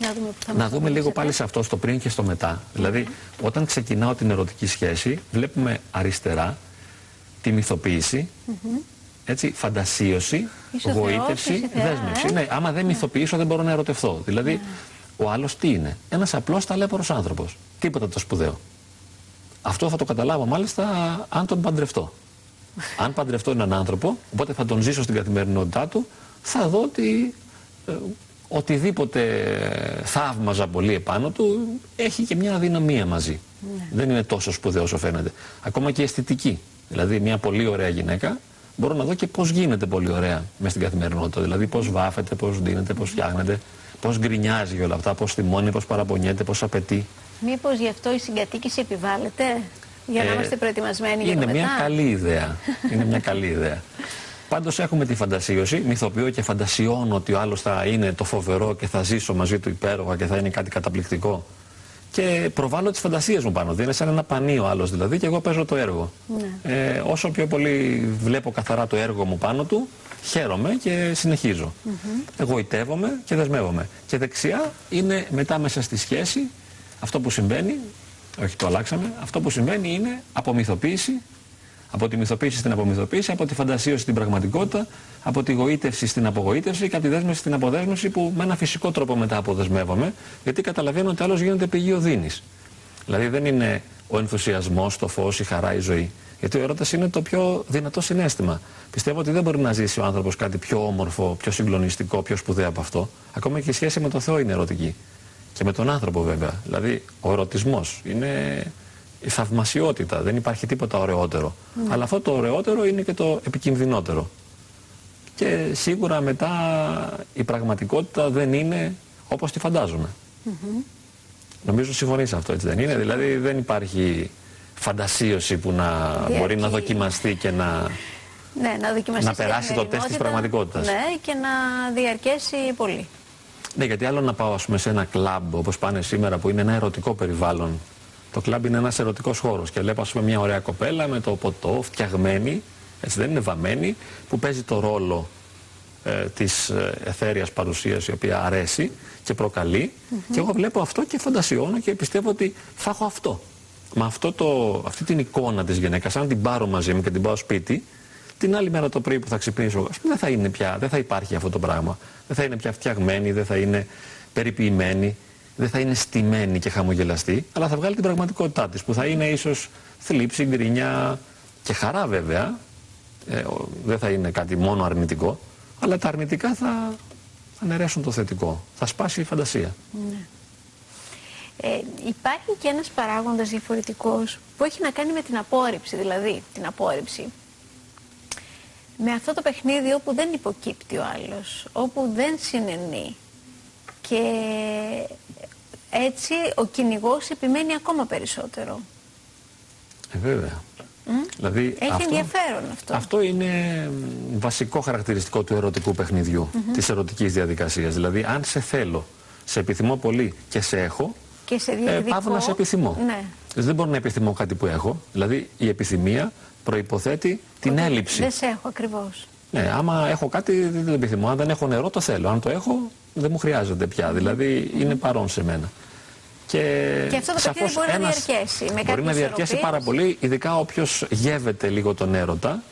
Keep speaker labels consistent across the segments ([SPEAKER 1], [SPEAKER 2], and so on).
[SPEAKER 1] Να δούμε, που θα
[SPEAKER 2] να δούμε λίγο πάλι σε αυτό, στο πριν και στο μετά. Δηλαδή, όταν ξεκινάω την ερωτική σχέση, βλέπουμε αριστερά τη μυθοποίηση, έτσι, φαντασίωση, γοήτευση, δέσμευση. Ε; Ναι, άμα δεν μυθοποιήσω δεν μπορώ να ερωτευθώ. Δηλαδή, ναι. ο άλλος τι είναι; Ένας απλός ταλέπορος άνθρωπος. Τίποτα το σπουδαίο. Αυτό θα το καταλάβω μάλιστα αν τον παντρευτώ. αν παντρευτώ έναν άνθρωπο, οπότε θα τον ζήσω στην καθημερινότητά του, θα δω ότι ε, οτιδήποτε θαύμαζα πολύ επάνω του έχει και μια αδυναμία μαζί. Ναι. Δεν είναι τόσο σπουδαίο όσο φαίνεται. Ακόμα και αισθητική. Δηλαδή μια πολύ ωραία γυναίκα μπορώ να δω και πώς γίνεται πολύ ωραία μες στην καθημερινότητα. Δηλαδή πώς βάφεται, πώς δίνεται, πώς φτιάχνεται, πώς γκρινιάζει για όλα αυτά, πώς θυμώνει, πώς παραπονιέται, πώς απαιτεί.
[SPEAKER 1] Μήπως γι' αυτό η συγκατοίκηση επιβάλλεται, για να ε, είμαστε προετοιμασμένοι για
[SPEAKER 2] Είναι μια καλή ιδέα. είναι μια καλή ιδέα. Πάντως έχουμε τη φαντασίωση, μυθοποιώ και φαντασιώνω ότι ο άλλος θα είναι το φοβερό και θα ζήσω μαζί του υπέροχα και θα είναι κάτι καταπληκτικό. Και προβάλλω τις φαντασίες μου πάνω. Είναι σαν ένα πανί ο άλλος δηλαδή και εγώ παίζω το έργο. Ναι. Ε, όσο πιο πολύ βλέπω καθαρά το έργο μου πάνω του, χαίρομαι και συνεχίζω. Mm -hmm. Εγωιτεύομαι και δεσμεύομαι. Και δεξιά είναι μετά μέσα στη σχέση αυτό που συμβαίνει, όχι το αλλάξαμε, αυτό που συμβαίνει είναι απομυθοποίηση, από τη μυθοποίηση στην απομυθοποίηση, από τη φαντασίωση στην πραγματικότητα, από τη γοήτευση στην απογοήτευση και από τη δέσμευση στην αποδέσμευση που με ένα φυσικό τρόπο μετά αποδεσμεύομαι, γιατί καταλαβαίνω ότι άλλο γίνεται πηγή οδύνης. Δηλαδή δεν είναι ο ενθουσιασμός, το φως, η χαρά, η ζωή. Γιατί ο έρωτα είναι το πιο δυνατό συνέστημα. Πιστεύω ότι δεν μπορεί να ζήσει ο άνθρωπος κάτι πιο όμορφο, πιο συγκλονιστικό, πιο σπουδαίο από αυτό. Ακόμα και η σχέση με τον Θεό είναι ερωτική. Και με τον άνθρωπο βέβαια. Δηλαδή ο ερωτισμός είναι η θαυμασιότητα. Δεν υπάρχει τίποτα ωραιότερο. Ναι. Αλλά αυτό το ωραιότερο είναι και το επικινδυνότερο. Και σίγουρα μετά η πραγματικότητα δεν είναι όπως τη φαντάζομαι. Mm Νομίζω συμφωνείς αυτό, έτσι δεν είναι; Δηλαδή δεν υπάρχει φαντασίωση που να μπορεί να δοκιμαστεί και να,
[SPEAKER 1] ναι, να,
[SPEAKER 2] να περάσει το τεστ της πραγματικότητας.
[SPEAKER 1] Ναι, και να διαρκέσει πολύ.
[SPEAKER 2] Ναι, γιατί άλλο να πάω ας πούμε, σε ένα κλαμπ όπως πάνε σήμερα που είναι ένα ερωτικό περιβάλλον το κλαμπ είναι ένας ερωτικός χώρος και βλέπω πούμε, μια ωραία κοπέλα με το ποτό φτιαγμένη, έτσι δεν είναι βαμμένη, που παίζει το ρόλο ε, της ε, εθέριας παρουσίας η οποία αρέσει και προκαλεί και εγώ βλέπω αυτό και φαντασιώνω και πιστεύω ότι θα έχω αυτό. Με αυτό το, αυτή την εικόνα της γυναίκας, αν την πάρω μαζί μου και την πάω σπίτι, την άλλη μέρα το πρωί που θα ξυπνήσω, δεν θα, είναι πια, δεν θα υπάρχει αυτό το πράγμα. Δεν θα είναι πια φτιαγμένη, δεν θα είναι περιποιημένη δεν θα είναι στημένη και χαμογελαστή, αλλά θα βγάλει την πραγματικότητά της, που θα είναι ίσως θλίψη, γκρινιά και χαρά βέβαια. Ε, δεν θα είναι κάτι μόνο αρνητικό, αλλά τα αρνητικά θα, θα νερέσουν το θετικό. Θα σπάσει η φαντασία. Ναι.
[SPEAKER 1] Ε, υπάρχει και ένας παράγοντας διαφορετικός που έχει να κάνει με την απόρριψη, δηλαδή την απόρριψη. Με αυτό το παιχνίδι όπου δεν υποκύπτει ο άλλος, όπου δεν συνενεί και έτσι ο κυνηγός επιμένει ακόμα περισσότερο.
[SPEAKER 2] Ε, βέβαια.
[SPEAKER 1] Δηλαδή, Έχει αυτό, ενδιαφέρον αυτό.
[SPEAKER 2] Αυτό είναι βασικό χαρακτηριστικό του ερωτικού παιχνιδιού, mm -hmm. της ερωτικής διαδικασίας. Δηλαδή, αν σε θέλω, σε επιθυμώ πολύ και σε έχω,
[SPEAKER 1] και σε ε,
[SPEAKER 2] πάω να σε επιθυμώ. Ναι. Δεν μπορώ να επιθυμώ κάτι που έχω. Δηλαδή, η επιθυμία προϋποθέτει την έλλειψη.
[SPEAKER 1] Δεν σε έχω ακριβώς.
[SPEAKER 2] Ναι, άμα έχω κάτι δεν το επιθυμώ. Αν δεν έχω νερό το θέλω. Αν το έχω δεν μου χρειάζεται πια. Δηλαδή είναι παρόν σε μένα.
[SPEAKER 1] Και, και αυτό το παιχνίδι μπορεί να διαρκέσει. Με
[SPEAKER 2] μπορεί να διαρκέσει πάρα πολύ, ειδικά όποιος γεύεται λίγο τον έρωτα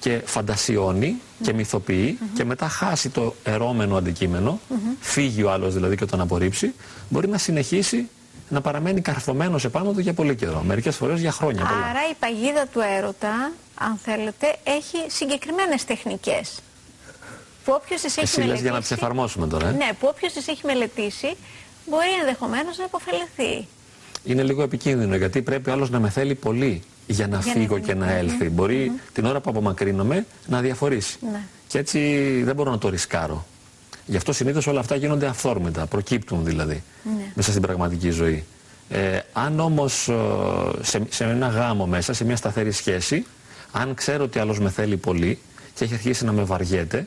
[SPEAKER 2] και φαντασιώνει και μυθοποιεί και μετά χάσει το ερώμενο αντικείμενο, φύγει ο άλλος δηλαδή και τον απορρίψει, μπορεί να συνεχίσει να παραμένει καρφωμένος επάνω του για πολύ καιρό, μερικές φορές για χρόνια.
[SPEAKER 1] Άρα η παγίδα του έρωτα, αν θέλετε, έχει συγκεκριμένες τεχνικές. Που όποιος τις έχει
[SPEAKER 2] Εσύ μελετήσει... για να τις εφαρμόσουμε τώρα. Ε;
[SPEAKER 1] Ναι, που όποιος τις έχει μελετήσει μπορεί ενδεχομένως να υποφεληθεί.
[SPEAKER 2] Είναι λίγο επικίνδυνο γιατί πρέπει άλλος να με θέλει πολύ για να φύγω και να έλθει. Μπορεί την ώρα που απομακρύνομαι να διαφορήσει. Ναι. Και έτσι δεν μπορώ να το ρισκάρω. Γι' αυτό συνήθως όλα αυτά γίνονται αυθόρμητα, προκύπτουν δηλαδή ναι. μέσα στην πραγματική ζωή. Ε, αν όμως ε, σε, σε ένα γάμο μέσα, σε μια σταθερή σχέση, αν ξέρω ότι άλλος με θέλει πολύ και έχει αρχίσει να με βαριέται,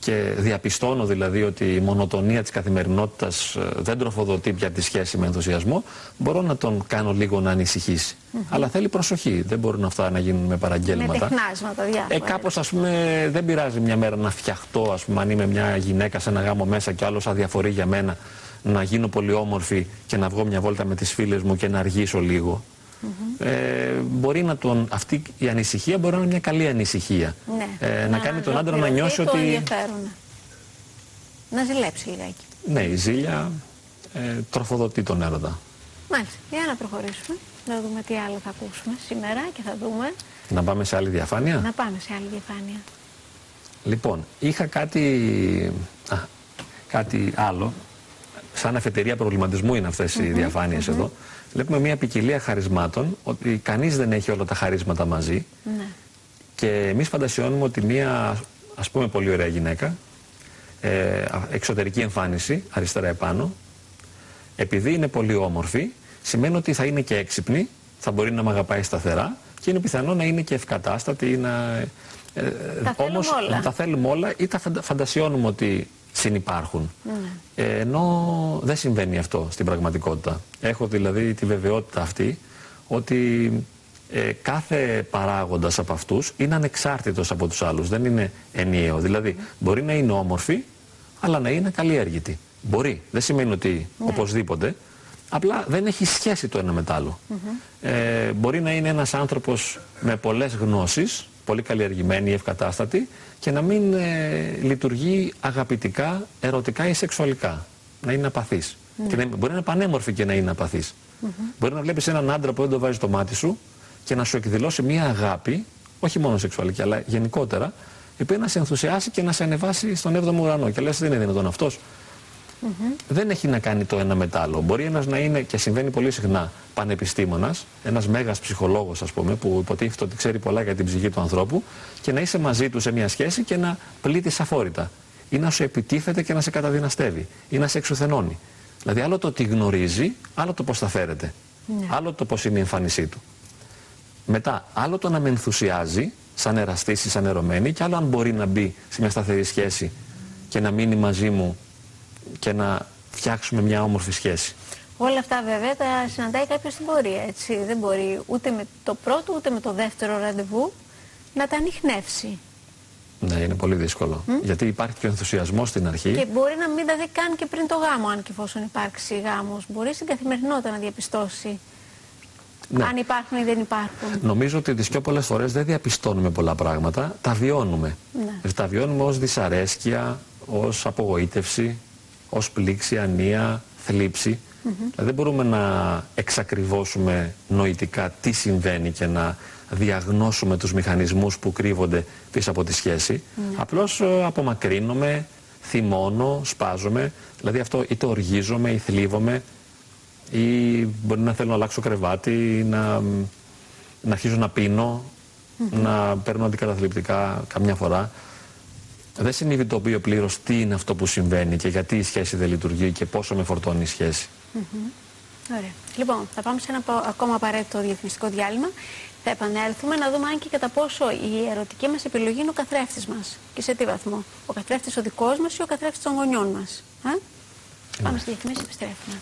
[SPEAKER 2] και διαπιστώνω δηλαδή ότι η μονοτονία της καθημερινότητας ε, δεν τροφοδοτεί πια τη σχέση με ενθουσιασμό, μπορώ να τον κάνω λίγο να ανησυχήσει. Αλλά θέλει προσοχή. Δεν μπορούν αυτά να γίνουν με παραγγέλματα. Με
[SPEAKER 1] τεχνάσματα διάφορα.
[SPEAKER 2] Ε, κάπως ας πούμε δεν πειράζει μια μέρα να φτιαχτώ ας πούμε αν είμαι μια γυναίκα σε ένα γάμο μέσα και άλλος αδιαφορεί για μένα να γίνω πολύ όμορφη και να βγω μια βόλτα με τις φίλες μου και να αργήσω λίγο. Ε, μπορεί να τον, αυτή η ανησυχία μπορεί να είναι μια καλή ανησυχία.
[SPEAKER 1] Ναι.
[SPEAKER 2] Ε, να, κάνει τον άντρα να νιώσει
[SPEAKER 1] το
[SPEAKER 2] ότι...
[SPEAKER 1] ενδιαφέρον. Να ζηλέψει λιγάκι.
[SPEAKER 2] Ναι, η ζήλια ε, τροφοδοτεί τον έρωτα.
[SPEAKER 1] Μάλιστα. Για να προχωρήσουμε. Να δούμε τι άλλο θα ακούσουμε σήμερα και θα δούμε.
[SPEAKER 2] Να πάμε σε άλλη διαφάνεια;
[SPEAKER 1] Να πάμε σε άλλη διαφάνεια.
[SPEAKER 2] Λοιπόν, είχα κάτι, α, κάτι άλλο. Σαν αφετηρία προβληματισμού είναι αυτές οι διαφάνειες εδώ. Βλέπουμε μια ποικιλία χαρισμάτων, ότι κανείς δεν έχει όλα τα χαρίσματα μαζί.
[SPEAKER 1] Ναι.
[SPEAKER 2] Και εμείς φαντασιώνουμε ότι μια, ας πούμε, πολύ ωραία γυναίκα, ε, εξωτερική εμφάνιση, αριστερά επάνω, επειδή είναι πολύ όμορφη, σημαίνει ότι θα είναι και έξυπνη, θα μπορεί να με αγαπάει σταθερά και είναι πιθανό να είναι και ευκατάστατη ή να... Ε,
[SPEAKER 1] Τα θέλουμε
[SPEAKER 2] όμως,
[SPEAKER 1] όλα.
[SPEAKER 2] τα θέλουμε όλα ή τα φαντα- φαντασιώνουμε ότι συνυπάρχουν.
[SPEAKER 1] Ναι.
[SPEAKER 2] Ε, ενώ δεν συμβαίνει αυτό στην πραγματικότητα. Έχω δηλαδή τη βεβαιότητα αυτή ότι ε, κάθε παράγοντας από αυτούς είναι ανεξάρτητος από τους άλλους. Δεν είναι ενιαίο. Δηλαδή μπορεί να είναι όμορφη αλλά να είναι καλλιέργητη. Μπορεί. Δεν σημαίνει ότι οπωσδήποτε. Απλά δεν έχει σχέση το ένα με το άλλο. Ε, μπορεί να είναι ένας άνθρωπος με πολλές γνώσεις, πολύ καλλιεργημένη ή ευκατάστατη και να μην ε, λειτουργεί αγαπητικά, ερωτικά ή σεξουαλικά. Να είναι απαθής. Και να, μπορεί να είναι πανέμορφη και να είναι απαθής. Μπορεί να βλέπεις έναν άντρα που δεν το βάζει στο μάτι σου και να σου εκδηλώσει μια αγάπη, όχι μόνο σεξουαλική, αλλά γενικότερα, η οποία να σε ενθουσιάσει και να σε ανεβάσει στον 7ο ουρανό. Και λες δεν είναι δυνατόν αυτός. Δεν έχει να κάνει το ένα με το άλλο. Μπορεί ένας να είναι, και συμβαίνει πολύ συχνά, πανεπιστήμονας, ένας μέγας ψυχολόγος ας πούμε, που υποτίθεται ότι ξέρει πολλά για την ψυχή του ανθρώπου και να είσαι μαζί του σε μια σχέση και να πλήττεις αφόρητα. Ή να σου επιτίθεται και να σε καταδυναστεύει. Ή να σε εξουθενώνει. Δηλαδή άλλο το ότι γνωρίζει, άλλο το πώς θα φέρεται.
[SPEAKER 1] Ναι.
[SPEAKER 2] Άλλο το πώς είναι η εμφάνισή του. Μετά, άλλο το να με ενθουσιάζει, σαν εραστή ή σαν ερωμένη, και άλλο αν μπορεί να μπει σε μια σταθερή σχέση και να μείνει μαζί μου και να φτιάξουμε μια όμορφη σχέση.
[SPEAKER 1] Όλα αυτά βέβαια τα συναντάει κάποιος στην πορεία. Έτσι. Δεν μπορεί ούτε με το πρώτο ούτε με το δεύτερο ραντεβού να τα ανοιχνεύσει.
[SPEAKER 2] Ναι, είναι πολύ δύσκολο. Γιατί υπάρχει και ο ενθουσιασμός στην αρχή.
[SPEAKER 1] Και μπορεί να μην τα δει καν και πριν το γάμο, αν και εφόσον υπάρξει γάμος. Μπορεί στην καθημερινότητα να διαπιστώσει
[SPEAKER 2] Ναι.
[SPEAKER 1] αν υπάρχουν ή δεν υπάρχουν.
[SPEAKER 2] Νομίζω ότι τις πιο πολλές φορές δεν διαπιστώνουμε πολλά πράγματα, τα βιώνουμε.
[SPEAKER 1] Ναι.
[SPEAKER 2] Ε, Τα βιώνουμε ως δυσαρέσκεια, ως απογοήτευση, ως πλήξη, ανία, θλίψη. Δηλαδή δεν μπορούμε να εξακριβώσουμε νοητικά τι συμβαίνει και να διαγνώσουμε τους μηχανισμούς που κρύβονται πίσω από τη σχέση. Απλώς ε, απομακρύνομαι, θυμώνω, σπάζομαι. Δηλαδή αυτό είτε οργίζομαι ή θλίβομαι ή μπορεί να θέλω να αλλάξω κρεβάτι ή να, να αρχίζω να πίνω, να παίρνω αντικαταθλιπτικά καμιά φορά. Δεν συνειδητοποιώ πλήρως τι είναι αυτό που συμβαίνει και γιατί η σχέση δεν λειτουργεί και πόσο με φορτώνει η σχέση.
[SPEAKER 1] Ωραία. Λοιπόν, θα πάμε σε ένα πο- ακόμα απαραίτητο διαφημιστικό διάλειμμα. Θα επανέλθουμε να δούμε αν και κατά πόσο η ερωτική μας επιλογή είναι ο καθρέφτης μας. Και σε τι βαθμό. Ο καθρέφτης ο δικός μας ή ο καθρέφτης των γονιών μας. Α; Πάμε στη διαφημίση, επιστρέφουμε.